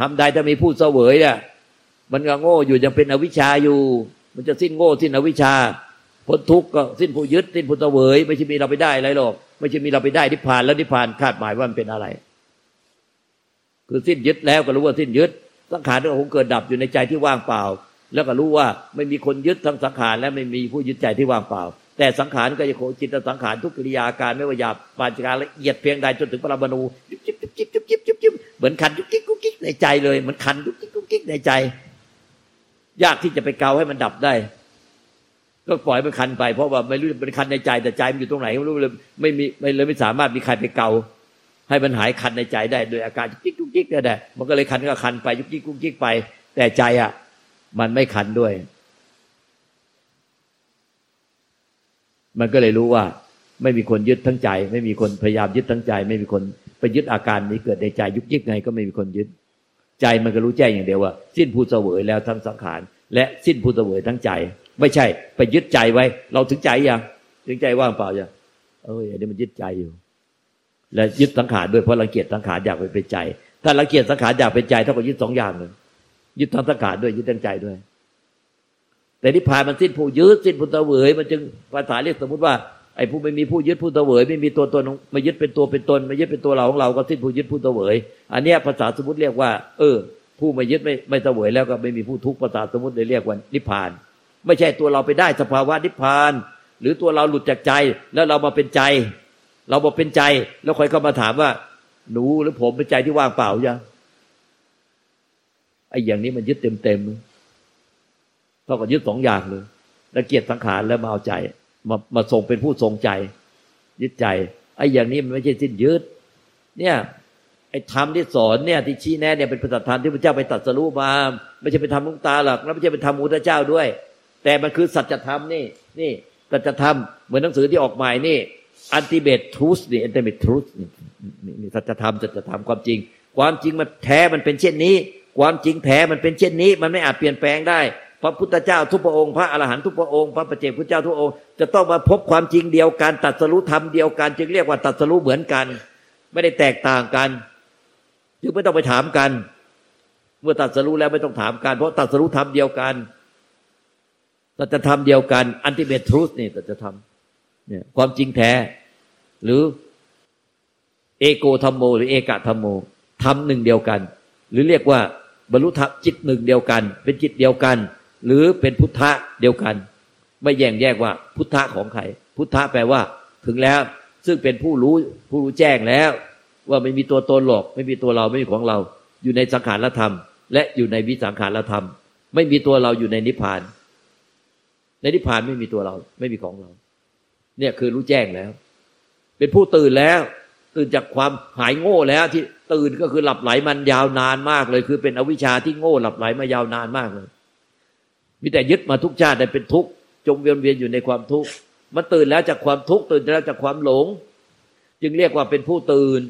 ทำใดถ้ามีผู้เสวยเนี่ยมันก็โง่อยู่ยังเป็นอวิชชาอยู่ มันจะสิ้นโง่สิ้นอวิชชาพ้นทุกข์ก็สิ้นผู้ยึดสิ้นผู้เสวย ไม่ใช่มีเราไปได้อะไรหรอก ไม่ใช่มีเราไปได้นิพพานแล้วนิพพานคาดหมายว่ามันเป็นอะไร คือสิ้นยึดแล้วก็รู้ว่าสิ้นยึด สังขารก็คงเกิดดับอยู่ในใจที่ว่างเปล่า แล้วก็รู้ว่าไม่มีคนยึดทั้งสังขารและไม่มีผู้ยึดใจที่ว่างเปล่า แต่สังขารก็จะโคจิตสังขารทุกกิริยาการไม่ว่าหยาบปานการละเอียดเพียงใดจนถึงปรมาณูยุบยิบยุบยิบยุบยิบยุบยิบ เหมือนคันยุบยิบยุบยิบในใจเลยเหมือนคันยุบยิบยุบยิบในใจ ยากที่จะไปเกาให้มันดับได้ ก็ปล่อยมันคันไป เพราะว่าไม่รู้เป็นคันในใจแต่ใจมันอยู่ตรงไหนไม่รู้เลยไม่มีไม่เลยไม่สามารถมีใครไปเกา ให้มันหายคันในใจได้โดยอาการยุกยิกยุกยิกได้ มันก็เลยคันก็คันไปยุกยิกยุกยิกไป แต่ใจอะ มันไม่คันด้วย มันก็เลยรู้ว่า ไม่มีคนยึดทั้งใจ ไม่มีคนพยายามยึดทั้งใจ ไม่มีคน ไปยึดอาการนี้เกิดในใจยุกยิกไงก็ไม่มีคนยึด ใจมันก็รู้แจ้งอย่างเดียวว่า สิ้นผู้เสวยแล้วทั้งสังขารและสิ้นผู้เสวยทั้งใจ ไม่ใช่ ไปยึดใจไว้ เราถึงใจยังถึงใจว่างเปล่ายังเอออันนี้มันยึดใจอยู่ และยึดสังขารด้วยเพราะรังเกียจสังขารอยากไปเป็นใจ ถ้ารังเกียจสังขารอยากเป็นใจเท่ากับยึดสองอย่างเลยยึดทั้งสังขารด้วยยึดทั้งใจด้วย แต่ที่ผ่านมันสิ้นผู้ยึดสิ้นผู้เสวยมันจึงภาษาเรียกสมมติว่า ไอ้ผู้ไม่มีผู้ยึดผู้เสวยไม่มีตัวตนมายึดเป็นตัวเป็นตนมายึดเป็นตัวเราของเราก็สิ้นผู้ยึดผู้เสวย อันนี้ภาษาสมมติเรียกว่า เออ ผู้ไม่ยึดไม่ไม่เสวยแล้วก็ไม่มีผู้ทุกข์ภาษาสมมติเลยเรียกว่านิพพาน ไม่ใช่ตัวเราไปได้สภาวะนิพพาน หรือตัวเราหลุดจากใจแล้วเรามาเป็นใจ เราบอกเป็นใจ แล้วคอยเข้ามาถามว่า หนูหรือผมเป็นใจที่ว่างเปล่ายังไอ้อย่างนี้มันยึดเต็มเต็มเท่ากับยึดสองอย่างเลยแล้วเกียรติสังขารแล้วมาเอาใจ มามาส่งเป็นผู้ทรงใจ ยึดใจไอ้อย่างนี้มันไม่ใช่สิ้นยึด เนี่ยไอ้ธรรมที่สอนเนี่ยที่ชี้แนะเนี่ยเป็นปฏิธรรมที่พระเจ้าไปตัดสรู้มาไม่ใช่เป็นธรรมลุงตาหรอกแล้วไม่ใช่เป็นธรรมอุตเจ้าด้วย แต่มันคือสัจธรรมนี่นี่สัจธรรมเหมือนหนังสือที่ออกใหม่นี่อันติเบตทรูสนี่อันติเบตทรูสนี่สัจธรรมสัจธรรมความจริง ความจริงมันแท้มันเป็นเช่นนี้ ความจริงแท้มันเป็นเช่นนี้ มันไม่อาจเปลี่ยนแปลงได้ พระพุทธเจ้าทุกพระองค์พระอรหันต์ทุกพระองค์พระปเจกพุทธเจ้าทุกองค์จะต้องมาพบความจริงเดียวกันตัดสรุธรรมเดียวกันจึงเรียกว่าตัดสรุเหมือนกัน ไม่ได้แตกต่างกันจึงไม่ต้องไปถามกัน เมื่อตัดสรุแล้วไม่ต้องถามกัน เพราะตัดสรุธรรมเดียวกันตัดธรรมเดียวกันอันติเมทรูสนี่ตัดธรรมเนี่ยความจริงแท้ หรือเอโกธรรมโม หรือเอกะธรรมโมธรรมหนึ่งเดียวกัน หรือเรียกว่าบรรลุธรรมจิตหนึ่งเดียวกัน เป็นจิตเดียวกัน หรือเป็นพุทธะเดียวกัน ไม่แยกแยกว่าพุทธะของใคร พุทธะแปลว่า ถึงแล้วซึ่งเป็นผู้รู้ผู้รู้แจ้งแล้ว ว่าไม่มีตัวตนหรอก ไม่มีตัวเราไม่มีของเรา อยู่ในสังขารธรรม และอยู่ในวิสังขารธรรม ไม่มีตัวเราอยู่ในนิพพาน ในนิพพานไม่มีตัวเรา ไม่มีของเรา เนี่ยคือรู้แจ้งแล้ว เป็นผู้ตื่นแล้วตื่นจากความหายโง่แล้วที่ตื่นก็คือหลับไหลมันยาวนานมากเลย คือเป็นอวิชชาที่โง่หลับไหลมายาวนานมากเลย มีแต่ยึดมาทุกชาติได้เป็นทุกข์จมเวียนเวียนอยู่ในความทุกข์มันตื่นแล้วจากความทุกข์ตื่นแล้วจากความหลง จึงเรียกว่าเป็นผู้ตื่น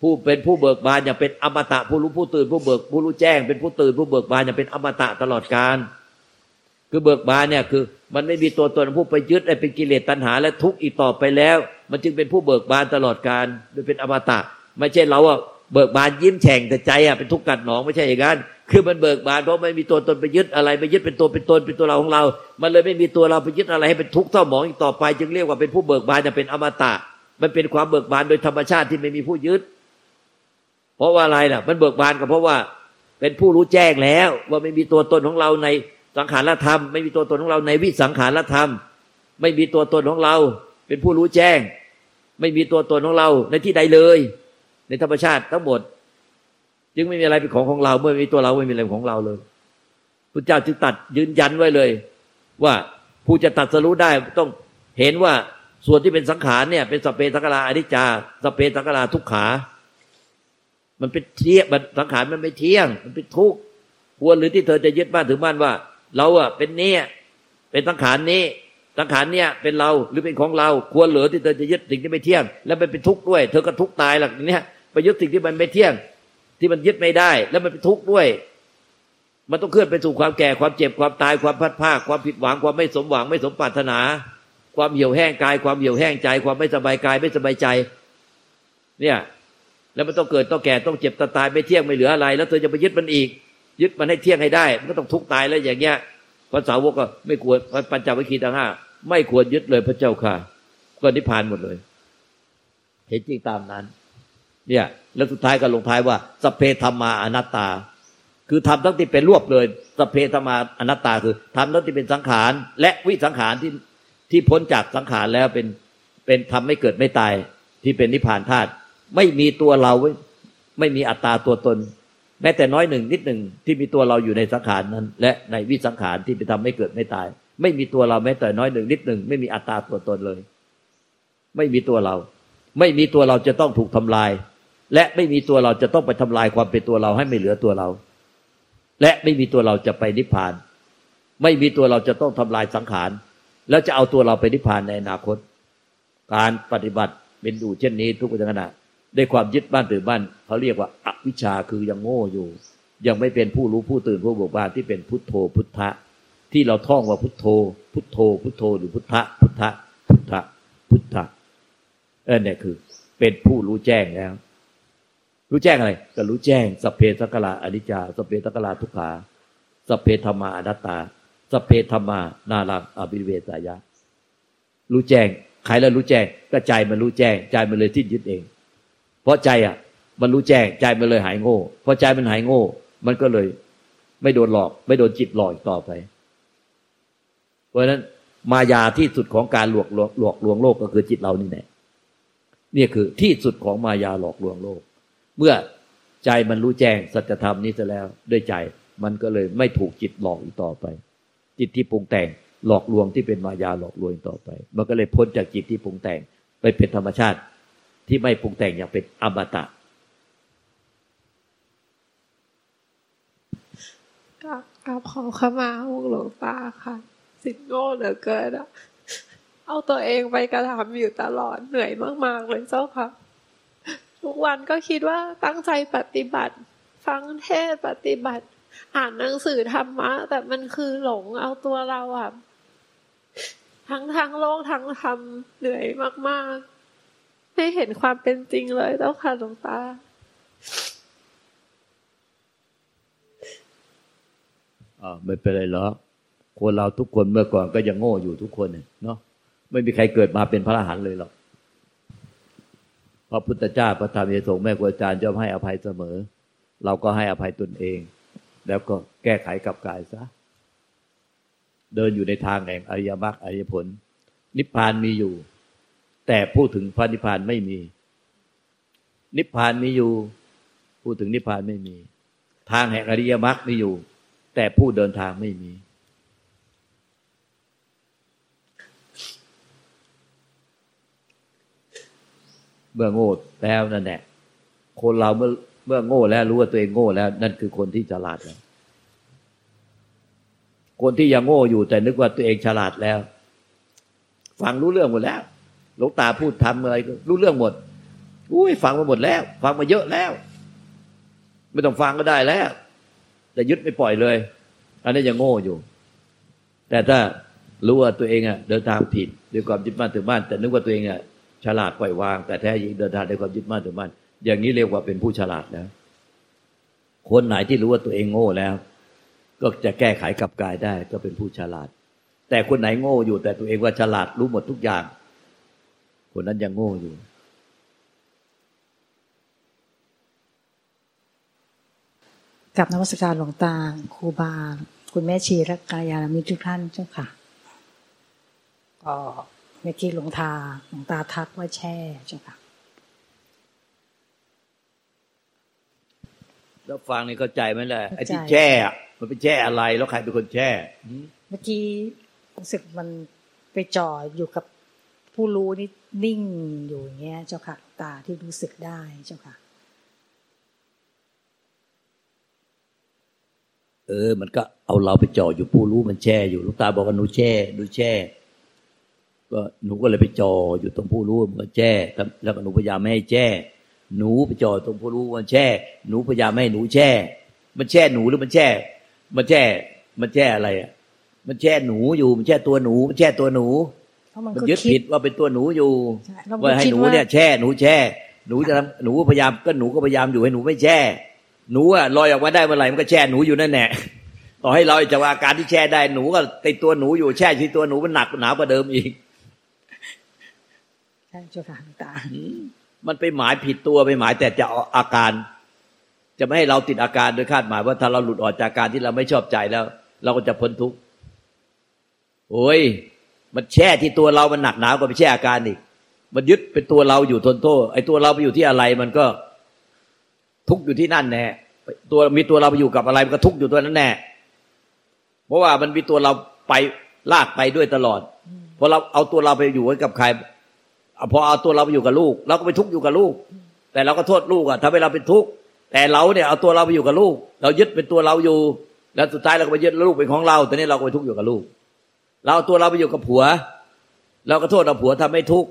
ผู้เป็นผู้เบิกบานอย่างเป็นอมตะผู้รู้ผู้ตื่นผู้เบิกผู้รู้แจ้ง เป็นผู้ตื่นผู้เบิกบานอย่างเป็นอมตะตลอดกาลคือเบิกบานเนี่ยคือ มันไม่มีตัวตนผู้ไปยึดไอ้เป็นกิเลสตัณหา และทุกข์อีกต่อไปแล้ว มันจึงเป็นผู้เบิกบานตลอดการโดยเป็นอมตะ ไม่ใช่เราอะเบิกบานยิ้มแฉ่งแต่ใจอะเป็นทุกข์กัดหนองไม่ใช่อย่างนั้น คือมันเบิกบานเพราะไม่มีตัวตนไปยึดอะไรไปยึดเป็นตัวเป็นตนเป็นตัวเราของเรา มันเลยไม่มีตัวเราไปยึดอะไรให้เป็นทุกข์เท่าหมองอีกต่อไป จึงเรียกว่าเป็นผู้เบิกบานจะเป็นอมตะ มันเป็นความเบิกบานโดยธรรมชาติที่ไม่มีผู้ยึด เพราะว่าอะไรล่ะ มันเบิกบานก็เพราะว่าเป็นผู้รู้แจ้งแล้ว ว่าไม่มีตัวตนของเราในสังขารธรรม ไม่มีตัวตนของเราในวิสังขารธรรม ไม่มีตัวตนของเรา เป็นผู้รู้แจ้ง ไม่มีตัวตนของเราในที่ใดเลย ในธรรมชาติทั้งหมด จึงไม่มีอะไรเป็นของของเราเมื่อมีตัวเราไม่มีอะไรของเราเลยพระเจ้าจึงตัดยืนยันไว้เลย ว่าผู้จะตัดสรู้ได้ต้องเห็นว่าส่วนที่เป็นสังขารเนี่ย เป็นสเปสังขาราอนิจจาสเปสังขาราทุกขา มันเป็นเที่ยงสังขารมันไม่เที่ยง มันเป็นทุกข์ควรหรือที่เธอจะยึดบ้านถือบ้านว่า เราอะเป็นเนี่ยเป็นสังขารนี้สังขารเนี่ยเป็นเราหรือเป็นของเรา ควรหลือที่เธอจะยึดสิ่งที่ไม่เที่ยง แล้วมันเป็นทุกข์ด้วย เธอก็ทุกข์ตายหลักเนี้ยไปยึดสิ่งที่มันไม่เที่ยง ที่มันยึดไม่ได้ แล้วมันเป็นทุกข์ด้วย มันต้องเคลื่อนไปสู่ความแก่ความเจ็บความตายความพัดภาความผิดหวังความไม่สมหวังไม่สมปรารถนา ความเหี่ยวแห้งกาย ความเหี่ยวแห้งใจ ความไม่สบายกายไม่สบายใจ เนี่ย แล้วมันต้องเกิดต้องแก่ต้องเจ็บต้องตายไม่เที่ยงไม่เหลืออะไร แล้วเธอจะไปยึดมันอีก ยึดมันให้เที่ยงให้ได้ มันก็ต้องทุกข์ตายแล้วอย่างเงี้ยพระสาวกก็ไม่ควรปัญจวัคคีย์ทั้งห้าไม่ควรยึดเลยพระเจ้าค่ะก็นิพพานหมดเลย เห็นจริงตามนั้น เนี่ย แล้วสุดท้ายก็ลงท้ายว่า สเพธรรมาอนัตตา คือทำทั้งที่เป็นรวบเลย สเพธรรมาอนัตตาคือทำทั้งที่เป็นสังขาร และวิสังขารที่ที่พ้นจากสังขารแล้วเป็นเป็นทำไม่เกิดไม่ตายที่เป็นนิพพานธาตุไม่มีตัวเราไม่มีอัตตาตัวตน แม้แต่น้อยหนึ่งนิดหนึ่งที่มีตัวเราอยู่ในสังขารนั้น และในวิสังขารที่ไปทำไม่เกิดไม่ตาย ไม่มีตัวเราแม้แต่น้อยหนึ่งนิดหนึ่งไม่มีอัตตาตัวตนเลย ไม่มีตัวเรา ไม่มีตัวเราจะต้องถูกทำลาย และไม่มีตัวเราจะต้องไปทำลายความเป็นตัวเราให้ไม่เหลือตัวเรา และไม่มีตัวเราจะไปนิพพาน ไม่มีตัวเราจะต้องทำลายสังขาร แล้วจะเอาตัวเราไปนิพพานในอนาคต การปฏิบัติเป็นดูเช่นนี้ทุกขณะด้วยความยึดบ้านตื่นบ้านเขาเรียกว่าอวิชชาคือยังโง่อยู่ ยังไม่เป็นผู้รู้ผู้ตื่นผู้เบิกบานที่เป็นพุทโธพุทธะ ที่เราท่องว่าพุทโธ พุทโธ พุทโธหรือพุทธะพุทธะพุทธะพุทธะเออเนี่ยคือ เป็นผู้รู้แจ้งแล้ว รู้แจ้งอะไรก็รู้แจ้งสเพสักลาอนิจจาสเพสักลาทุกขาสเพธรรมาอนัตตาสเพธรรมานารังอภิเวสายะ รู้แจ้งใครแล้วรู้แจ้งก็ใจมันรู้แจ้งใจมันเลยทิ้นยึดเอง เพราะใจอะ มันรู้แจ้งใจมันเลยหายโง่พอใจมันหายโง่ มันก็เลย ไม่โดนหลอก ไม่โดนจิตหลอกต่อไป เพราะฉะนั้นมายาที่สุดของการหลอกลวงหลอกลวงโลกก็คือจิตเรานี่แหละนี่คือที่สุดของมายาหลอกลวงโลก เมื่อใจมันรู้แจ้งสัจธรรมนี้จะแล้ว ด้วยใจมันก็เลยไม่ถูกจิตหลอกอีกต่อไป จิตที่ปรุงแต่งหลอกลวงที่เป็นมายาหลอกลวงต่อไป มันก็เลยพ้นจากจิตที่ปรุงแต่งไปเป็นธรรมชาติที่ไม่ปรุงแต่งอย่างเป็นอมตะกับขอขมาองหลวงตาค่ะ สิทธิ์โง่เหลือเกินอะเอาตัวเองไปกระทำอยู่ตลอดเหนื่อยมาก ๆ เลยเจ้าค่ะ ทุกวันก็คิดว่าตั้งใจปฏิบัติ ฟังเทศปฏิบัติ อ่านหนังสือธรรมะ แต่มันคือหลงเอาตัวเราอะทั้งทางโลกทั้งธรรมเหนื่อยมากๆให้เห็นความเป็นจริงเลยเจ้าค่ะหลวงตาอ่าไม่เป็นไรหรอกคนเราทุกคนเมื่อก่อนก็ยังโง่อยู่ทุกคนเนาะไม่มีใครเกิดมาเป็นพระอรหันต์เลยหรอก พระพุทธเจ้าพระธรรมยสงฆ์แม่ครูอาจารย์ย่อมให้อภัยเสมอ เราก็ให้อภัยตนเอง แล้วก็แก้ไขกับกายซะ เดินอยู่ในทางแห่งอริยมรรคอริยผล นิพพานมีอยู่ แต่พูดถึงพระนิพพานไม่มี นิพพานมีอยู่ พูดถึงนิพพานไม่มี ทางแห่งอริยมรรคมีอยู่ แต่ผู้เดินทางไม่มี มื่อโง่แล้วนั่นแหละคนเราเมื่อเมื่อโง่แล้วรู้ว่าตัวเองโง่แล้ว นั่นคือคนที่ฉลาดแล้วคนที่ยังโง่อยู่แต่นึกว่าตัวเองฉลาดแล้ว ฟังรู้เรื่องหมดแล้วหลวงตาพูดทำอะไรรู้เรื่องหมดอุ้ยฟังมาหมดแล้ว ฟังมาเยอะแล้ว ไม่ต้องฟังก็ได้แล้ว แต่ยึดไม่ปล่อยเลย อันนี้ยังโง่อยู่ แต่ถ้ารู้ว่าตัวเองอะ เดินทางผิดด้วยความยึดมั่นถือมั่นแต่นึกว่าตัวเองอะ ฉลาดปล่อยวาง แต่แท้จริงเดินทางด้วยความยึดมั่นถือมั่นอย่างนี้เรียกว่าเป็นผู้ฉลาดแล้ว คนไหนที่รู้ว่าตัวเองโง่แล้ว ก็จะแก้ไขกับกายได้ ก็เป็นผู้ฉลาด แต่คนไหนโง่อยู่ แต่ตัวเองว่าฉลาดรู้หมดทุกอย่าง คนนั้นยังโง่อยู่ กับนวัตการหลวงตาครูบา คุณแม่ชีและกายามิตรทุกท่านเจ้าค่ะก็ เมื่อกี้หลวงตาหลวงตาทักว่าแช่เจ้าค่ะแล้วฟังนี่เข้าใจไหมล่ะไอ้ที่แช่มันเป็นแช่อะไรแล้วใครเป็นคนแช่เมื่อกี้รู้สึกมันไปจ่ออยู่กับผู้รู้นี่นิ่งอยู่อย่างเงี้ย เจ้าค่ะตาที่รู้สึกได้เจ้าค่ะ เออ มันก็เอาเราไปจ่ออยู่ผู้รู้มันแช่อยู่ลูกตาบอกว่าหนูแช่หนูแช่ ก็หนูก็เลยไปจ่ออยู่ตรงผู้รู้มันแช่แล้วก็หนูพยายามไม่ให้แช่หนูไปจ่อตรงผู้รู้มันแช่ หนูพยายามไม่ให้หนูแช่ มันแช่หนูหรือมันแช่ มันแช่ มันแช่อะไรอะ มันแช่หนูอยู่มันแช่ตัวหนู มันแช่ตัวหนู มันยึดผิดว่าเป็นตัวหนูอยู่ว่าให้หนูเนี่ยแช่ หนูแช่ หนูจะทำหนูพยายามก็หนูก็พยายามอยู่ให้หนูไม่แช่ หนูอะลอยออกมาได้เมื่อไหร่มันก็แช่หนูอยู่นั่นแหละต่อให้เราจะว่าอาการที่แช่ได้หนูก็ติดตัวหนูอยู่แช่ที่ตัวหนูมันหนักหนาวกว่าเดิมอีก ใช่เจ้าค่ะหลวงตา มันไปหมายผิดตัวไปหมายแต่จะเอาอาการ จะไม่ให้เราติดอาการโดยคาดหมายว่าถ้าเราหลุดออกจากการที่เราไม่ชอบใจแล้ว เราก็จะพ้นทุกข์โอ้ย มันแช่ที่ตัวเรามันหนักหนาวกว่าไปแช่อาการอีก มันยึดเป็นตัวเราอยู่ทนโทษ ไอ้ตัวเราไปอยู่ที่อะไรมันก็ทุกข์อยู่ที่นั่นแน่ตัวมีตัวเราไปอยู่กับอะไรมันก็ทุกข์อยู่ตัวนั้นแน่เพราะว่ามันมีตัวเราไปลากไปด้วยตลอดพอเราเอาตัวเราไปอยู่ไว้กับใคร พอเอาตัวเราไปอยู่กับลูก เราก็ไปทุกข์อยู่กับลูก แต่เราก็โทษลูกอะทำให้เราเป็นทุกข์แต่เราเนี่ยเอาตัวเราไปอยู่กับลูก เรายึดเป็นตัวเราอยู่ แล้วสุดท้ายเราก็ไปยึดลูกเป็นของเราแต่นี้เราก็ไปทุกข์อยู่กับลูก เราเอาตัวเราไปอยู่กับผัว เราก็โทษเอาผัวทำให้ทุกข์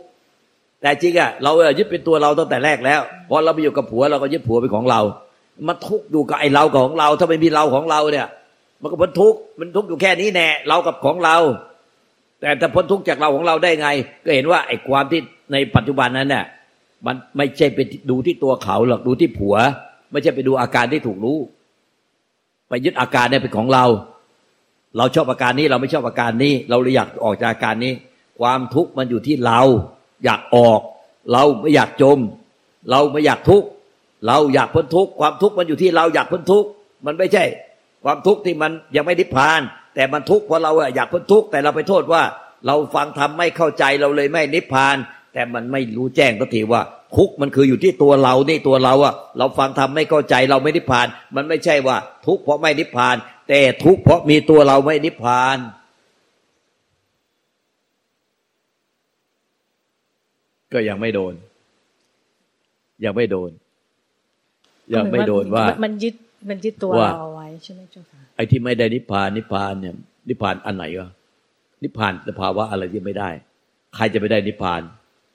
แต่จริงอะเรายึดเป็นตัวเราตั้งแต่แรกแล้วพอเราไปอยู่กับผัวเราก็ยึดผัวเป็นของเรามาทุกข์อยู่กับไอ้เราของเรา ถ้าไม่มีเราของเราเนี่ย มันก็พ้นทุกข์มันทุกข์อยู่แค่นี้แน่เรากับของเรา แต่ถ้าพ้นทุกข์จากเราของเราได้ไง ก็เห็นว่าไอ้ความที่ ในปัจจุบันนั้นเนี่ยมันไม่ใช่ไปดูที่ตัวเขาหรอกดูที่ผัว ไม่ใช่ไปดูอาการที่ถูกรู้ ไปยึดอาการเนี่ยเป็นของเรา เราชอบอาการนี้เราไม่ชอบอาการนี้ เราเลยอยากออกจากอาการนี้ ความทุกข์มันอยู่ที่เรา อยากออก เราไม่อยากจม เราไม่อยากทุกข์เราอยากพ้นทุกข์ความทุกข์มันอยู่ที่เราอยากพ้นทุกข์มันไม่ใช่ ความทุกข์ที่มันยังไม่นิพพาน แต่มันทุกข์เพราะเราอยากพ้นทุกข์แต่เราไปโทษว่า เราฟังทำไม่เข้าใจเราเลยไม่นิพพาน แต่มันไม่รู้แจ้งก็ทีว่าทุกข์มันคืออยู่ที่ตัวเรานี่ตัวเราอะเราฟังทำไม่เข้าใจเราไม่นิพพาน มันไม่ใช่ว่า ทุกข์เพราะไม่นิพพาน แต่ทุกข์เพราะมีตัวเราไม่นิพพานก็ยังไม่โดน ยังไม่โดน ยังไม่โดนว่า มันยึดมันยึดตัวว่าเราเอาไว้ใช่ไหมเจ้าค่ะไอ้ที่ไม่ได้นิพพานนิพพานเนี่ย นิพพานอันไหนวะนิพพานสภาวะอะไรที่ไม่ได้ ใครจะไปได้นิพพาน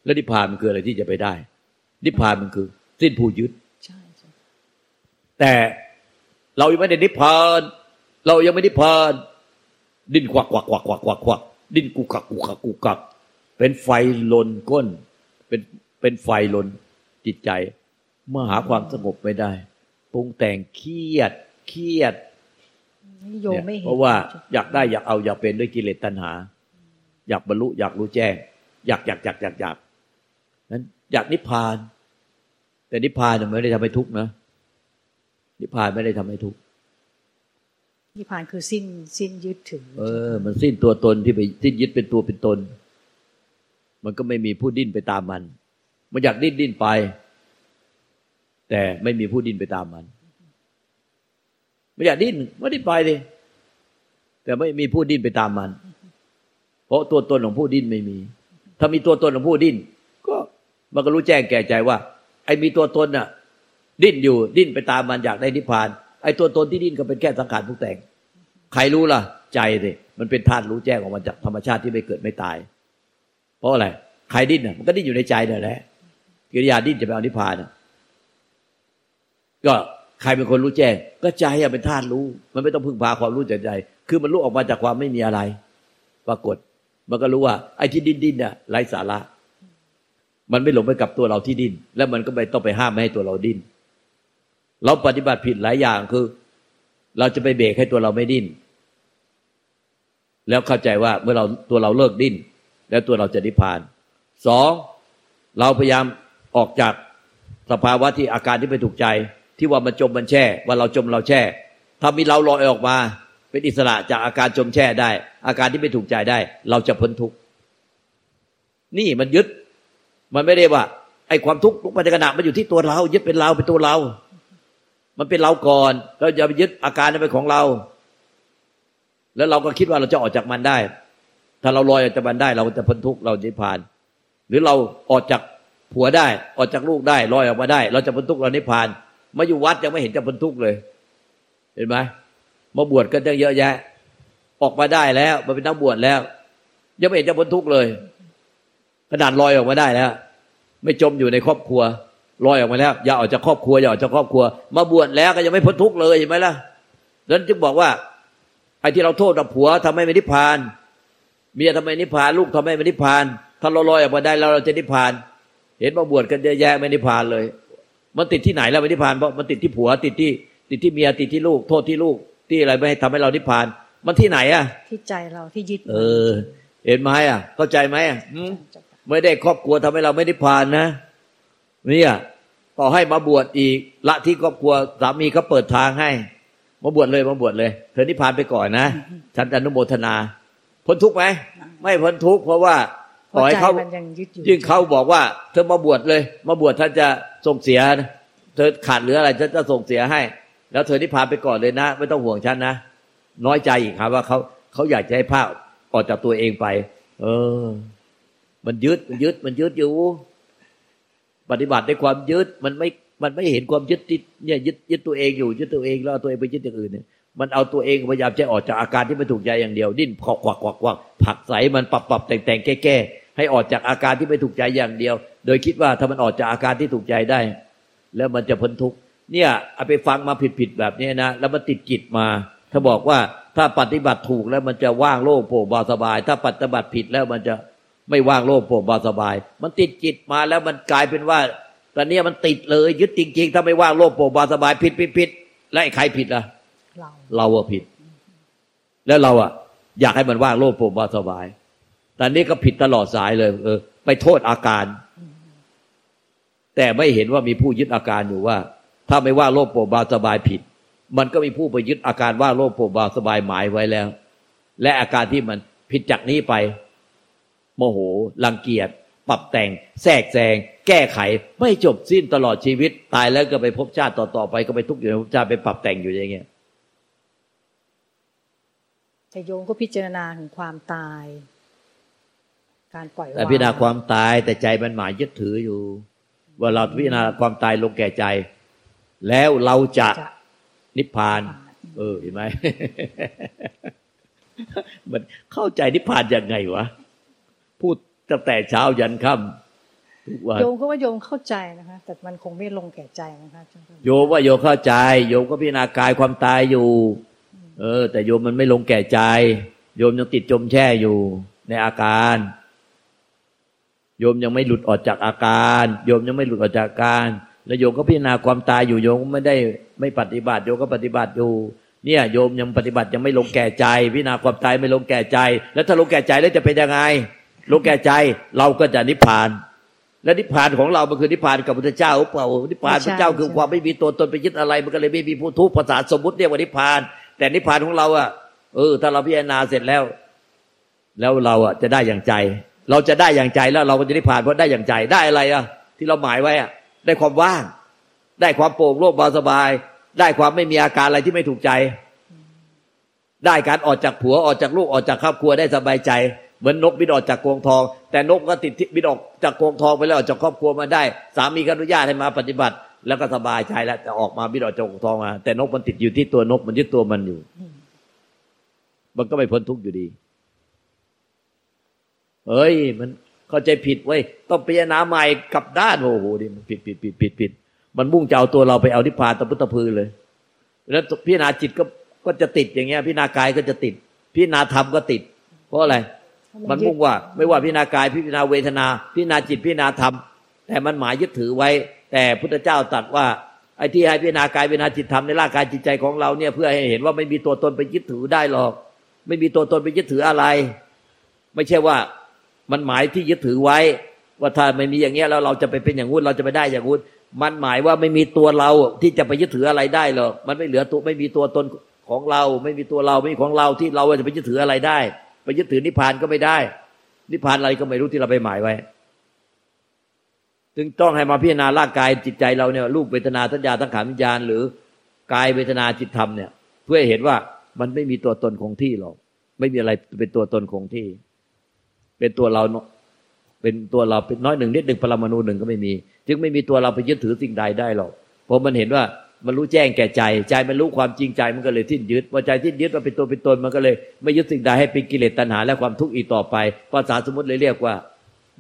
แล้วนิพพานมันคืออะไรที่จะไปได้ นิพพานมันคือ สิ้นผู้ยึดใช่ใช่แต่เรายังไม่ได้นิพพาน เรายังไม่นิพพาน ดิ้นควักควักควักควักควักควักดิ้นกุกกักกุกกักกุกกัก เป็นไฟลนก้น เป็นเป็นไฟลนจิตใจ เมื่อหาความสงบไม่ได้ปรุงแต่งเครียดเครียดนี่โยมไม่เห็นเพราะว่าจ้อยากได้อยากเอาอยากเป็นด้วยกิเลสตัณหา อยากบรรลุอยากรู้แจ้ง อยากอยากอยากอยากอยากนั้น อยากนิพพาน แต่นิพพานเนี่ยไม่ได้ทำให้ทุกข์นะนิพพานไม่ได้ทำให้ทุกข์นิพพานคือสิ้นสิ้นยึดถือ เออ มันสิ้นตัวตนที่ไปสิ้นยึดเป็นตัวเป็นตน มันก็ไม่มีผู้ดิ้นไปตามมัน มันอยากดิ้นดิ้นไป แต่ไม่มีผู้ดิ้นไปตามมันไม่อยากดิ้นไม่ได้ไปเลยแต่ไม่มีผู้ดิ้นไปตามมัน เพราะตัวตนของผู้ดิ้นไม่มี ถ้ามีตัวตนของผู้ดิ้นก็ มันก็รู้แจ้งแก่ใจว่า ไอ้มีตัวตนน่ะ ดิ้นอยู่ดิ้นไปตามมันอยากได้นิพพาน ไอ้ตัวตนที่ดิ้นก็เป็นแค่สังขารผู้แต่ง ใครรู้ล่ะ ใจสิมันเป็นธาตุรู้แจ้งออกมาจากธรรมชาติที่ไม่เกิดไม่ตาย เพราะอะไรใครดิ้นน่ะมันก็ดิ้นอยู่ในใจนั่นแหละกิริยาดิ้นจะไปเอานิพพานน่ะก็ใครเป็นคนรู้แจ้ง ก็ใจอะเป็นธาตุรู้ มันไม่ต้องพึ่งพาความรู้จากใจ คือมันรู้ออกมาจากความไม่มีอะไร ปรากฏ มันก็รู้ว่า ไอ้ที่ดิ้นดิ้นน่ะไร้สาระ มันไม่หลงไปกับตัวเราที่ดิ้นแล้วมันก็ไม่ต้องไปห้ามไม่ให้ตัวเราดิ้นเราปฏิบัติผิดหลายอย่างคือ เราจะไปเบรกให้ตัวเราไม่ดิ้นแล้วเข้าใจว่าเมื่อเราตัวเราเลิกดิ้นแล้วตัวเราจะนิพพานสองเราพยายามออกจากสภาวะที่อาการที่ไม่ถูกใจ ที่ว่ามันจมมันแช่ ว่าเราจมเราแช่ ถ้ามีเราลอยออกมา เป็นอิสระจากอาการจมแช่ได้ อาการที่ไม่ถูกใจได้ เราจะพ้นทุกข์นี่มันยึด มันไม่ได้ว่า ไอ้ความทุกข์ทุกปัจจุบันมันอยู่ที่ตัวเรายึดเป็นเราเป็นตัวเรา มันเป็นเราก่อนเราอย่าไปยึดอาการนั้นเป็นของเรา แล้วเราก็คิดว่าเราจะออกจากมันได้ ถ้าเราลอยออกจากมันได้ เราจะพ้นทุกข์เราจะนิพพาน หรือเราออกจากผัวได้ ออกจากลูกได้ลอยออกมาได้ เราจะพ้นทุกข์เรานิพพานมาอยู่วัดยังไม่เห็นจะพ้นทุกข์เลย เห็นไหมมาบวชก็ตั้งเยอะแยะ ออกมาได้แล้วมาเป็นนักบวชแล้ว ยังไม่เห็นจะพ้นทุกข์เลย ขนาดลอยออกมาได้แล้ว ไม่จมอยู่ในครอบครัวลอยออกมาแล้ว อย่าออกจากครอบครัวอย่าออกจากครอบครัว มาบวชแล้วก็ยังไม่พ้นทุกข์เลยเห็นไหมล่ะดังนั้นจึงบอกว่าไอ้ที่เราโทษกับผัวทำให้ไม่นิพพาน เมียทำไมนิพพาน ลูกทำไมไม่นิพพาน ถ้าเราลอยออกมาได้แล้วเราจะนิพพาน เห็นมาบวชกันเยอะแยะไม่นิพพานเลย มันติดที่ไหนแล้วไม่นิพพานเพราะมันติดที่ผัวติดที่ ติดที่เมียติดที่ลูก โทษที่ลูก ที่อะไรไม่ให้ทำให้เรานิพพาน มันที่ไหนอะ ที่ใจเราที่ยึด เออ เห็นไหมอะ เข้าใจไหมอะหืมเจ้าค่ะ ไม่ได้ครอบครัวทำให้เราไม่นิพพานนะเนี่ยต่อให้มาบวชอีกละที่ครอบครัวสามีเขาเปิดทางให้ มาบวชเลยมาบวชเลย เธอนิพพานไปก่อนนะ ฉันจะอนุโมทนา พ้นทุกข์ไหมไม่พ้นทุกข์เพราะว่าเพต่อราะให้ใจเขามันยังยึดอยู่ยิ่งเขาบอกว่า เธอมาบวชเลย มาบวชท่านจะส่งเสียนะเธอขาดเหลืออะไรฉันจะส่งเสียให้ แล้วเธอนิพพานไปก่อนเลยนะ ไม่ต้องห่วงฉันนะน้อยใจอีกครับว่าเขาเขาอยากจะให้ภาพออกจากตัวเองไป เออ มันยึดมันยึดมันยึดอยู่ ปฏิบัติในความยึดมันไม่มันไม่เห็นความยึดติดเนี่ยยึดยึดตัวเองอยู่ยึดตัวเองแล้วเอาตัวเองไปยึดอย่างอื่นเนี่ยมันเอาตัวเองพยายามจะออกจากอาการที่ไม่ถูกใจอย่างเดียว ดิ้นควักควักควักควักผักใสมันปรับปรับแต่งแต่งแก้แก้ให้ออกจากอาการที่ไม่ถูกใจอย่างเดียว โดยคิดว่าถ้ามันออกจากอาการที่ถูกใจได้ แล้วมันจะพ้นทุกข์เนี่ยเอาไปฟังมาผิดผิดๆแบบนี้นะแล้วมันติดจิตมา ถ้าบอกว่าถ้าปฏิบัติถูกแล้วมันจะว่างโล่งโปร่งเบาสบาย ถ้าปฏิบัติผิดแล้วมันจะ ไม่ว่างโล่งโปร่งเบาสบาย มันติดจิตมาแล้วมันกลายเป็นว่าตอนเนี้ยมันติดเลยยึดจริง ๆ ถ้าไม่ว่างโล่งโปร่งเบาสบายผิดผิดผิดแล้วไอ้ใครผิดล่ะ เราเราอะผิด แล้วเราอะอยากให้มันว่างโล่งโปร่งเบาสบายแต่นี้ก็ผิดตลอดสายเลย เออ ไปโทษอาการ แต่ไม่เห็นว่ามีผู้ยึดอาการอยู่ว่า ถ้าไม่ว่างโล่งโปร่งเบาสบายผิด มันก็มีผู้ไปยึดอาการว่างโล่งโปร่งเบาสบายหมายไว้แล้ว และอาการที่มันผิดจากนี้ไป โมโหรังเกียจปรับแต่งแทรกแซงแก้ไข ไม่จบสิ้นตลอดชีวิต ตายแล้วก็ไปพบชาติต่อๆไปก็ไปทุกข์อยู่ในภพชาติไปปรับแต่งอยู่อย่างเงี้ยแต่โยมก็พิจารณาถึงความตาย การปล่อยวางแต่พิจารณาความตายแต่ใจมันหมายยึดถืออยู่ ว่าเราพิจารณาความตายลงแก่ใจ แล้วเราจะจะนิพพาน เออเห็นไหมมันเข้าใจนิพพานยังไงวะ พูดตั้งแต่เช้ายันค่ำทุกวันโยมก็ว่าโยมเข้าใจนะคะ แต่มันคงไม่ลงแก่ใจนะคะเจ้าค่ะโยมว่าโยมเข้าใจ โยมก็พิจารณากายความตายอยู่ เออ แต่โยมมันไม่ลงแก่ใจ โยมยังติดจมแช่อยู่ในอาการ โยมยังไม่หลุดออกจากอาการ โยมยังไม่หลุดออกจากอาการ แล้วโยมก็พิจารณาความตายอยู่โยมก็ไม่ได้ไม่ปฏิบัติโยมก็ปฏิบัติอยู่เนี่ยโยมยังปฏิบัติยังไม่ลงแก่ใจ พิจารณาความตายไม่ลงแก่ใจ แล้วถ้าลงแก่ใจแล้วจะเป็นยังไง ลงแก่ใจเราก็จะนิพพาน และนิพพานของเรา มันคือนิพพานกับพุทธเจ้าหรือเปล่านิพพานพระเจ้าคือความไม่มีตัวตนไปยึดอะไร มันก็เลยไม่มีผู้ทุกข์ภาษาสมมติเรียกว่านิพพาน แต่นิพพานของเราอะเออถ้าเราพิจารณาเสร็จแล้ว แล้วเราอะจะได้อย่างใจ เราจะได้อย่างใจแล้วเราก็จะนิพพานเพราะได้อย่างใจได้อะไรอะที่เราหมายไว้อะได้ความว่าง ได้ความโปร่งโล่งเบาสบาย ได้ความไม่มีอาการอะไรที่ไม่ถูกใจ ได้การออกจากผัวออกจากลูกออกจากครอบครัวได้สบายใจ เหมือนนกบินออกจากกรงทอง แต่นกก็ติดบินออกจากกรงทองไปแล้วออกจากครอบครัวมาได้ สามีก็อนุญาตให้มาปฏิบัติ แล้วก็สบายใจแล้วแต่ออกมาบินออกจากกรงทองมา แต่นกมันติดอยู่ที่ตัวนกมันยึดตัวมันอยู่ มันก็ไม่พ้นทุกข์อยู่ดีเฮ้ย มันเข้าใจผิดเว้ยต้องพิจารณาใหม่กลับด้านโอ้โหดิมันผิดผิดผิดผิดผิดมันมุ่งจะเอาตัวเราไปเอานิพพานตะพุตตะพือเลย แล้วพิจารณาจิตก็ก็จะติดอย่างเงี้ยพิจารณากายก็จะติดพิจารณาธรรมก็ติด เพราะอะไร มันมุ่งว่า ไม่ว่าพิจารณากายพิจารณาเวทนา พิจารณาจิตพิจารณาธรรม แต่มันหมายยึดถือไว้ แต่พุทธเจ้าตรัสว่าไอ้ที่ให้พิจารณากายพิจารณาจิตธรรมในร่างกายจิตใจของเราเนี่ยเพื่อให้เห็นว่าไม่มีตัวตนไปยึดถือได้หรอก ไม่มีตัวตนไปยึดถืออะไร ไม่ใช่ว่ามันหมายที่ยึดถือไว้ ว่าถ้าไม่มีอย่างเงี้ยแล้วเราจะไปเป็นอย่างงู้นเราจะไปได้อย่างงู้นมันหมายว่าไม่มีตัวเราที่จะไปยึดถืออะไรได้หรอกมันไม่เหลือตัวไม่มีตัวตนของเรา ไม่มีตัวเราไม่มีของเราที่เราจะไปยึดถืออะไรได้ ไปยึดถือนิพพานก็ไม่ได้ นิพพานอะไรก็ไม่รู้ที่เราไปหมายไว้จึงต้องให้มาพิจารณาร่างกายจิตใจเราเนี่ยรูปเวทนาสัญญาทั้งขานวิญญาณ หรือกายเวทนาจิตธรรมเนี่ย เพื่อเห็นว่ามันไม่มีตัวตนคงที่หรอกไม่มีอะไรเป็นตัวตนคงที่ เป็นตัวเราเนอะเป็นตัวเราเป็นน้อยหนึ่งนิดหนึ่งปรมาณูหนึ่งก็ไม่มี จึงไม่มีตัวเราไปยึดถือสิ่งใดได้หรอกเพราะมันเห็นว่า มันรู้แจ้งแก่ใจ ใจมันรู้ความจริงใจมันก็เลยทิ้นยึดพอใจทิ้นยึดว่าเป็นตัวเป็นตนมันก็เลย ไม่ยึดสิ่งใดให้เป็นกิเลสตัณหา และความทุกข์อีกต่อไปภาษาสมมติเลยเรียกว่า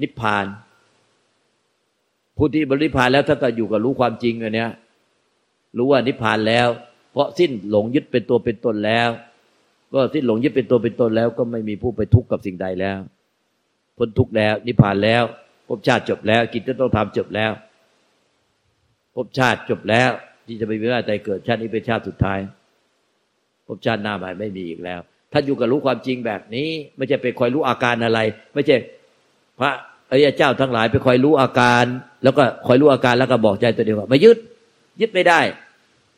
นิพพาน ผู้ที่บริพานแล้วถ้าก็อยู่กับรู้ความจริงอันเนี้ยรู้ว่านิพพานแล้ว เพราะสิ้นหลงยึดเป็นตัวเป็นตนแล้ว ก็สิ้นหลงยึดเป็นตัวเป็นตนแล้ว ก็ไม่มีผู้ไปทุกข์กับสิ่งใดแล้วพ้นทุกข์แล้ว นิพพานแล้วภพชาติจบแล้ว กิจที่ต้องทำจบแล้วภพชาติจบแล้ว ที่จะไปมีว่าใจเกิดชาตินี้เป็นชาติสุดท้ายภพชาติหน้าใหม่ไม่มีอีกแล้วถ้านอยู่กับรู้ความจริงแบบนี้ ไม่ใช่ไปคอยรู้อาการอะไร ไม่ใช่พระอริยเจ้าทั้งหลายไปคอยรู้อาการ แล้วก็คอยรู้อาการแล้วก็บอกใจตัวเดียวว่าไม่ยึด ยึดไม่ได้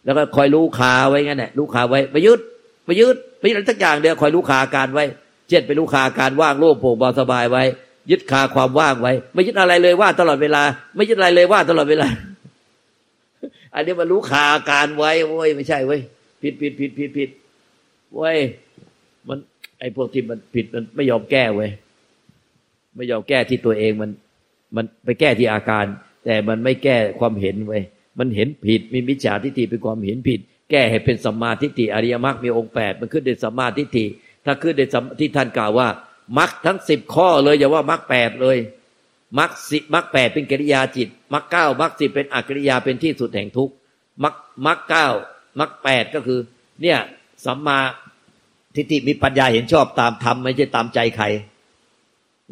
แล้วก็คอยรู้ขาไว้งั้นแหละรู้ขาไว้ไม่ยึดไม่ยึดไม่ยึดอะไรสักอย่างเดียวคอยรู้ขาอาการไว้เช่นไปรู้ขาอาการว่างโล่งโปร่งเบาสบายไว้ ยึดขาความว่างไว้ ไม่ยึดอะไรเลยว่าตลอดเวลา ไม่ยึดอะไรเลยว่าตลอดเวลา อันนี้มารู้ขาอาการไว้โว้ยไม่ใช่เว้ยผิดผิดผิดผิดผิดเว้ยมันไอ้พวกที่มันผิดมันไม่ยอมแก้เว้ยไม่ยอมแก้ที่ตัวเองมัน มันไปแก้ที่อาการ แต่มันไม่แก้ความเห็นเว้ยมันเห็นผิดมีมิจฉาทิฏฐิเป็นความเห็นผิด แก้ให้เป็นสัมมาทิฏฐิอริยมรรคมีองค์แปดมันขึ้นในสัมมาทิฏฐิถ้าขึ้นในที่ท่านกล่าวว่ามรรคทั้งสิบข้อเลยอย่าว่ามรรคแปดเลย มรรคสิมรรคแปดเป็นกิริยาจิตมรรคเก้ามรรคสิบเป็นอกิริยาเป็นที่สุดแห่งทุกมรรคมรรคเก้ามรรคแปดก็คือ เนี่ยสัมมาทิฏฐิมีปัญญาเห็นชอบตามธรรมไม่ใช่ตามใจใคร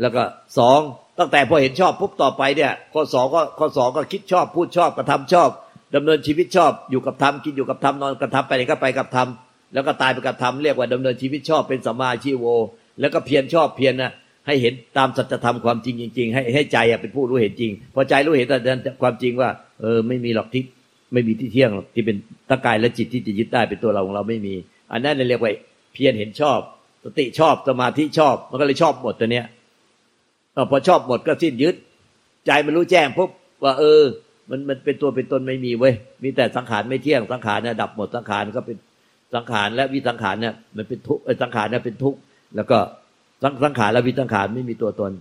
แล้วก็สองตั้งแต่พอเห็นชอบปุ๊บต่อไปเนี่ย ข้อสองก็ข้อสองก็คิดชอบพูดชอบกระทำชอบดำเนินชีวิตชอบอยู่กับธรรมกินอยู่กับธรรมนอนกับธรรมไปไหนก็ไปกับธรรมแล้วก็ตายไปกับธรรมเรียกว่าดำเนินชีวิตชอบเป็นสัมมาชีโว แล้วก็เพียรชอบเพียรนะ ให้เห็นตามสัจธรรมความจริงจริงๆให้ให้ใจเป็นผู้รู้เห็นจริง พอใจรู้เห็นแต่ความจริงว่า เออไม่มีหรอกที่ไม่มีที่เที่ยงหรอกที่เป็นตั้งกายและจิตที่จะยึดได้เป็นตัวเราของเราไม่มี อันนั้นเรียกว่าเพียรเห็นชอบ สติชอบสมาธิชอบ มันก็เลยชอบหมดตัวเนี้ยพอชอบหมดก็สิ้นยึด ใจมันรู้แจ้งปุ๊บว่าเออ มันมันเป็นตัวเป็นตนไม่มีเว้ยมีแต่สังขารไม่เที่ยงสังขารเนี่ยดับหมดสังขารก็เป็นสังขารและวิสังขารเนี่ยมันเป็นทุกสังขารเนี่ยเป็นทุกข์แล้วก็ สังสังขารและวิสังขารไม่มีตัวตน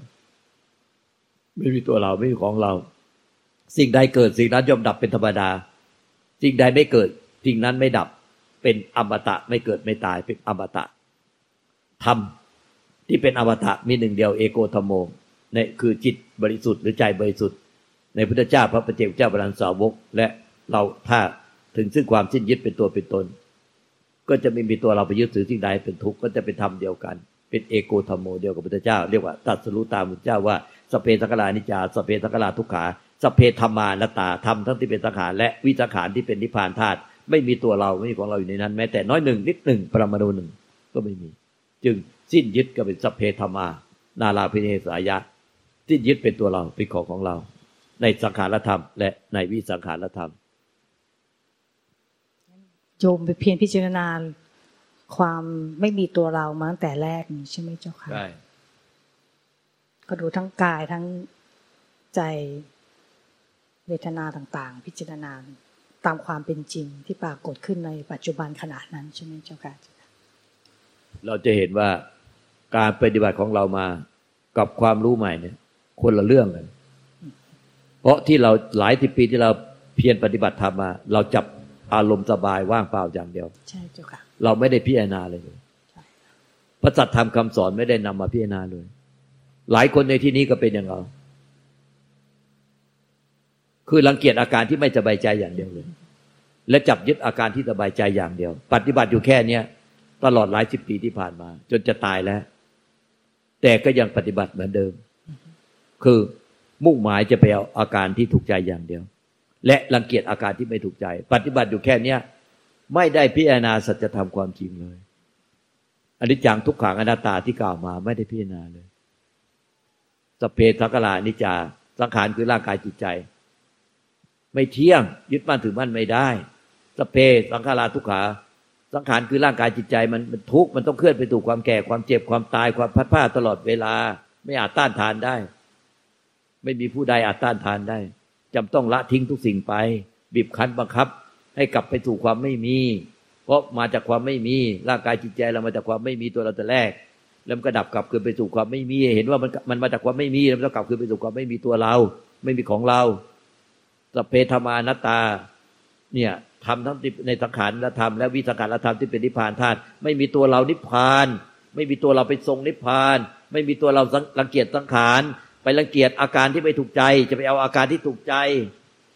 ไม่มีตัวเราไม่มีของเรา สิ่งใดเกิดสิ่งนั้นย่อมดับเป็นธรรมดา สิ่งใดไม่เกิด สิ่งนั้นไม่ดับ เป็นอมตะไม่เกิดไม่ตายเป็นอมตะธรรมที่เป็นอมตะมีหนึ่งเดียวเอโกธรรมโมนี่คือจิตบริสุทธิ์หรือใจบริสุทธิ์ ในพุทธเจ้าพระปเจกเจ้าบรันสาวก และเราถ้าถึงซึ่งความสิ้นยึดเป็นตัวเป็นตน ก็จะไม่มีตัวเราไปยึดถือสิ่งใดเป็นทุกข์ก็จะเป็นธรรมเดียวกัน เป็นเอโกธรรมโมเดียวกับพุทธเจ้า เรียกว่าตัดสรู้ตามพุทธเจ้าว่าสเพสังขานิจาสเพสังขาทุกขาสเพธรรมานตาธรรมทั้งที่เป็นสังขารและวิสังขารที่เป็นนิพพานธาตุไม่มีตัวเราไม่มีของเราอยู่ในนั้น แม้แต่น้อยหนึ่งนิดหนึ่งปรมาณูหนึ่งก็ไม่มี จึงสิ้นยึดก็เป็นสเพธรรมานาลาพิเนสายะสิ้นยึดเป็นตัวเราเป็นของของเรา ในสังขารธรรม และในวิสังขารธรรมโยมไปเพียรพิจารณา ความไม่มีตัวเรามาตั้งแต่แรกนี่ใช่ไหมเจ้าค่ะใช่ก็ดูทั้งกายทั้งใจเวทนาต่างๆ พิจารณาตามความเป็นจริงที่ปรากฏขึ้นในปัจจุบันขณะนั้นใช่ไหมเจ้าค่ะเราจะเห็นว่าการปฏิบัติของเรามากับความรู้ใหม่เนี่ย คนละเรื่องกันเพราะที่เราหลายสิบปีที่เราเพียรปฏิบัติธรรมมา เราจับอารมณ์สบายว่างเปล่าอย่างเดียว ใช่เจ้าค่ะ เราไม่ได้พิจารณาเลยพระสัตธรรมคำสอนไม่ได้นำมาพิจารณาเลย หลายคนในที่นี้ก็เป็นอย่างเรา คือรังเกียจอาการที่ไม่สบายใจอย่างเดียวเลย และจับยึดอาการที่สบายใจอย่างเดียว ปฏิบัติอยู่แค่เนี้ยตลอดหลายสิบปีที่ผ่านมา จนจะตายแล้ว แต่ก็ยังปฏิบัติเหมือนเดิม คือมุ่งหมายจะไปเอาอาการที่ถูกใจอย่างเดียว และรังเกียจอาการที่ไม่ถูกใจ ปฏิบัติอยู่แค่เนี้ย ไม่ได้พิจารณาสัจธรรมความจริงเลยอันนี้จังทุกขังอนัตตาที่กล่าวมาไม่ได้พิจารณาเลยสเพสังขารนิจาสังขารคือร่างกายจิตใจ ไม่เที่ยง ยึดมั่นถือมั่นไม่ได้สเพสังขาราทุกขา สังขารคือร่างกายจิตใจมันมันทุกข์มันต้องเคลื่อนไปถูกความแก่ความเจ็บความตายความพัดผ้าตลอดเวลา ไม่อาจต้านทานได้ ไม่มีผู้ใดอาจต้านทานได้จำต้องละทิ้งทุกสิ่งไป บีบคั้นบังคับ ให้กลับไปถูกความไม่มี เพราะมาจากความไม่มี ร่างกายจิตใจเรามาจากความไม่มีตัวเราแต่แรก แล้วมันก็ดับกลับคืนไปสู่ความไม่มี เห็นว่ามันมันมาจากความไม่มีแล้วมันก็กลับคืนไปสู่ความไม่มีตัวเรา ไม่มีของเราสเพธรรมานัตตา เนี่ยธรรมทั้งในสังขารและธรรมและวิสังขารธรรมที่เป็นนิพพานธาตุไม่มีตัวเรานิพพาน ไม่มีตัวเราไปทรงนิพพาน ไม่มีตัวเรารังเกียจสังขารไปรังเกียจอาการที่ไม่ถูกใจ จะไปเอาอาการที่ถูกใจ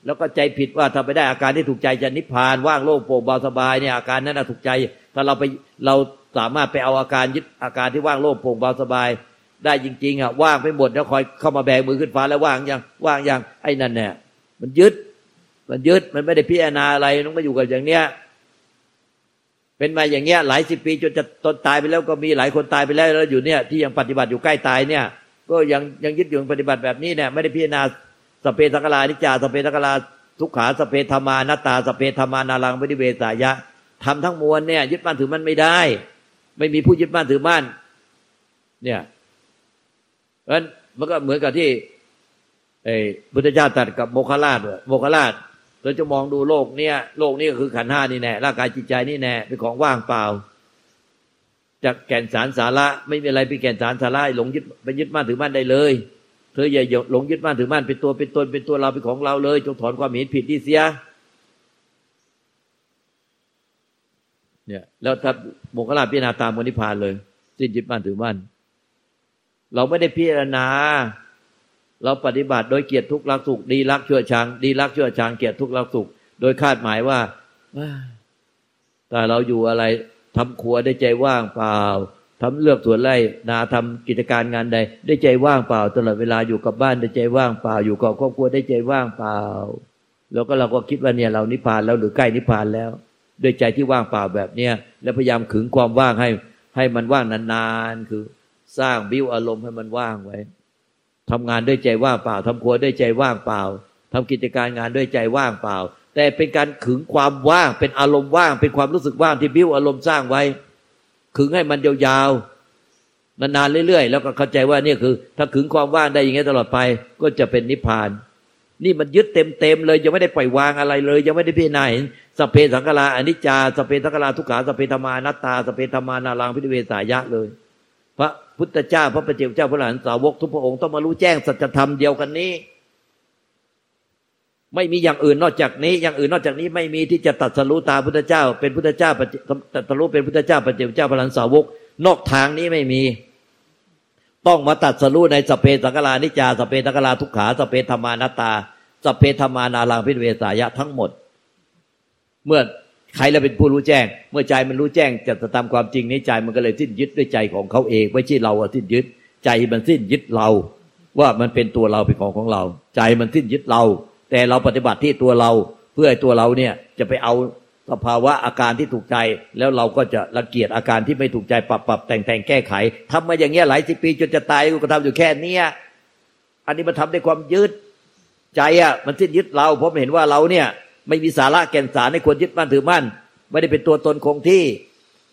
แล้วก็ใจผิดว่าถ้าไปได้อาการที่ถูกใจจะนิพพานว่างโล่งโปร่งเบาสบายเนี่ยอาการนั้นถูกใจ ถ้าเราไปเราสามารถไปเอาอาการยึดอาการที่ว่างโล่งโปร่งเบาสบาย ได้จริง ๆอะว่างไปหมดแล้วคอยเข้ามาแบกมือขึ้นฟ้าแล้วว่างยังว่างยังไอ้นั่นเนี่ยมันยึด มันยึดมันไม่ได้พิจารณาอะไรน้องก็อยู่กับอย่างเนี้ยเป็นมาอย่างเงี้ยหลายสิบปีจนจะตนตายไปแล้วก็มีหลายคนตายไปแล้วแล้วอยู่เนี่ยที่ยังปฏิบัติอยู่ใกล้ตายเนี่ย ก็ยังยังยึดอยู่ปฏิบัติแบบนี้เนี่ยไม่ได้พิจารณา สเปสังกลานิจาสเปสังกลาทุกขาสเปธรรมานาตาสเปธรรมานารังปฏิเวสายะทำทั้งมวลเนี่ย ยึดมั่นถือมั่นไม่ได้ ไม่มีผู้ยึดมั่นถือมั่นเนี่ยเพราะฉะนั้นมันก็เหมือนกับที่ไอ้พุทธเจ้าตรัสกับโมคคราชโมคคราชเราจะมองดูโลกเนี่ยโลกนี้ก็คือขันห้านี่แน่ร่างกายจิตใจนี่แน่เป็นของว่างเปล่าจากแก่นสารสาระ ไม่มีอะไรเป็นแก่นสารสาระหลงยึดไปยึดมั่นถือมั่นได้เลย เธออย่าหลงยึดมั่นถือมั่นเป็นตัวเป็นตนเป็นตัวเราเป็นของเราเลย จงถอนความเห็นผิดที่เสีย เนี่ย แล้วถ้าโมกขลาพิจารณาตามมนิพานเลย สิ้นยึดมั่นถือมั่นเราไม่ได้พิจารณา เราปฏิบัติโดยเกียรติทุกข์รักสุขดีรักชั่วชัง ดีรักชั่วชังเกียรติทุกข์รักสุข โดยคาดหมายว่าแต่เราอยู่อะไรทำครัวได้ใจว่างเปล่า ทำเลือกสวนไร่นาทำกิจการงานใด ได้ใจว่างเปล่า ตลอดเวลาอยู่กับบ้านได้ใจว่างเปล่า อยู่กับครอบครัวได้ใจว่างเปล่า แล้วก็เราก็คิดว่าเนี่ยเรานิพพานแล้วหรือใกล้นิพพานแล้วด้วยใจที่ว่างเปล่าแบบเนี้ยแล้วพยายามขึงความว่างให้ ให้มันว่างนานๆคือสร้างบิวอารมณ์ให้มันว่างไว้ทำงานด้วยใจว่างเปล่าทำครัวด้วยใจว่างเปล่าทำกิจการงานด้วยใจว่างเปล่า แต่เป็นการขึงความว่างเป็นอารมณ์ว่าง เป็นความรู้สึกว่างที่บิวอารมณ์สร้างไว้ ขึงให้มันยาวๆนานๆเรื่อยๆ แล้วก็เข้าใจว่านี่คือ ถ้าขึงความว่างได้อย่างเงี้ยตลอดไปก็จะเป็นนิพพาน นี่มันยึดเต็มๆเลยยังไม่ได้ปล่อยวางอะไรเลย ยังไม่ได้พิจารณาเห็นสเพสังกลาอนิจจาสเพสังกลาทุกขาสเพธรรมานัตตาสเพธรรมานารังพิเวสายะเลย พระพุทธเจ้า พระปเจกเจ้าพระหลานสาวกทุกพระองค์ต้องมารู้แจ้งสัจธรรมเดียวกันนี้ ไม่มีอย่างอื่นนอกจากนี้ อย่างอื่นนอกจากนี้ไม่มีที่จะตัดสรู้ตาพุทธเจ้า เป็นพุทธเจ้าตัดสรู้เป็นพุทธเจ้าปเจกเจ้าพระหลานสาวก นอกทางนี้ไม่มี ต้องมาตัดสรู้ในสเพสังกลานิจาสเพสังกลาทุกขาสเพธรรมานตาสเพธรรมานารังพิเวสายะทั้งหมด เมื่อใครเราเป็นผู้รู้แจ้ง เมื่อใจมันรู้แจ้งจะตามความจริงนี้ใจมันก็เลยสิ้นยึดด้วยใจของเขาเองไม่ใช่เราสิ้นยึด ใจมันสิ้นยึดเรา ว่ามันเป็นตัวเราเป็นของของเรา ใจมันสิ้นยึดเรา แต่เราปฏิบัติที่ตัวเราเพื่อให้ตัวเราเนี่ยจะไปเอาสภาวะอาการที่ถูกใจ แล้วเราก็จะรังเกียจอาการที่ไม่ถูกใจปรับปรับแต่งแต่งแก้ไขทำมาอย่างเงี้ยหลายสิบปีจนจะตายก็ทำอยู่แค่เนี้ยอันนี้มันทำด้วยความยึดใจอะมันสิ้นยึดเรา เพราะเห็นว่าเราเนี่ย ไม่มีสาระแก่นสารในควรยึดมั่นถือมั่น ไม่ได้เป็นตัวตนคงที่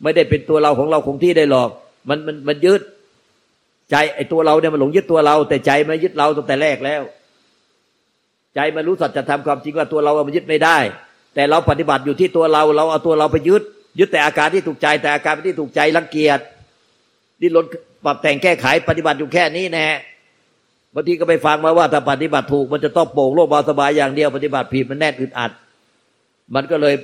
ไม่ได้เป็นตัวเราของเราคงที่ได้หรอก มันมันมันยึดใจไอ้ตัวเราเนี่ยมันหลงยึดตัวเรา แต่ใจไมันยึดเราตั้งแต่แรกแล้ว ใจมันรู้สัจธรรมความจริงว่าตัวเรามันยึดไม่ได้ แต่เราปฏิบัติอยู่ที่ตัวเรา เราเอาตัวเราไปยึด ยึดแต่อาการที่ถูกใจแต่อาการที่ถูกใจรังเกียจดิ้นรนปรับแต่งแก้ไขปฏิบัติอยู่แค่นี้แน่บางทีก็ไปฟังมาว่าถ้าปฏิบัติถูก มันจะต้องโป่งโล่งเบาสบายอย่างเดียวปฏิบัติผิดมันแน่นอึดอัด มันก็เลย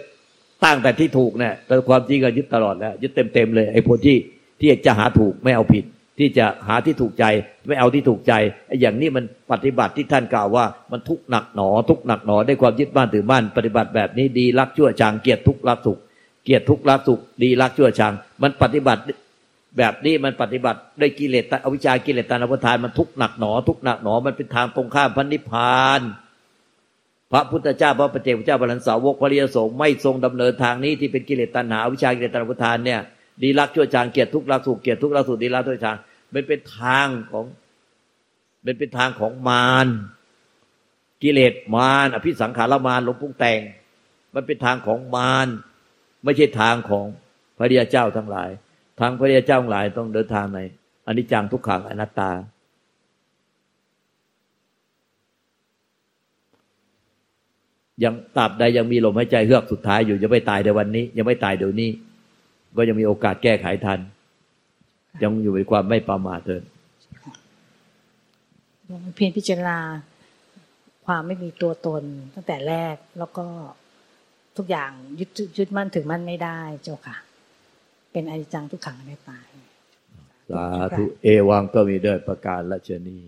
ตั้งแต่ที่ถูกเนี่ยแต่ความจริงก็ยึดตลอดแล้วยึดเต็มๆเลยไอ้พวกที่ที่จะหาถูกไม่เอาผิด ที่จะหาที่ถูกใจไม่เอาที่ถูกใจไอ้อย่างนี้มันปฏิบัติที่ท่านกล่าวว่า มันทุกหนักหนอ ทุกหนักหนอได้ความยึดบ้านถือบ้านปฏิบัติแบบนี้ดีรักชั่วชังเกียรติทุกรักสุข เกียรติทุกรักสุข ดีรักชั่วชัง มันปฏิบัติแบบนี้มันปฏิบัติได้กิเลสอวิชากิเลสตานปทานมันทุกหนักหนอ ทุกหนักหนอมันเป็นทางตรงข้ามพันนิพพานพระพุทธเจ้าพระปเจกพระเจ้าบรรสาวกพระริยสงฆ์ไม่ทรงดำเนินทางนี้ที่เป็นกิเลสตัณหาวิชากิเลสตัณหาทานเนี่ยดีรักชั่วจางเกียรติทุกรักสุขเกียรติทุกรักสุขดีรักชั่วจาง มันเป็นทางของเป็นเป็นทางของมารกิเลสมารอภิสังขารมารหลงพุ่งแต่ง มันเป็นทางของมารไม่ใช่ทางของพระริยเจ้าทั้งหลาย ทางพระริยเจ้าทั้งหลายต้องเดินทางในอนิจจังทุกขังอนัตตา ยังตราบใดยังมีลมหายใจเฮือกสุดท้ายอยู่ยังไม่ตายในวันนี้ ยังไม่ตายเดี๋ยวนี้ ก็ยังมีโอกาสแก้ไขทัน ยังอยู่ในความไม่ประมาทเถิดเพียรพิจารณา ความไม่มีตัวตนตั้งแต่แรกแล้วก็ทุกอย่างยึดยึดมั่นถึงมั่นไม่ได้เจ้าค่ะ เป็นอนิจจังทุกขังไม่ตาย สาธุเอวังก็มีด้วยประการละชนี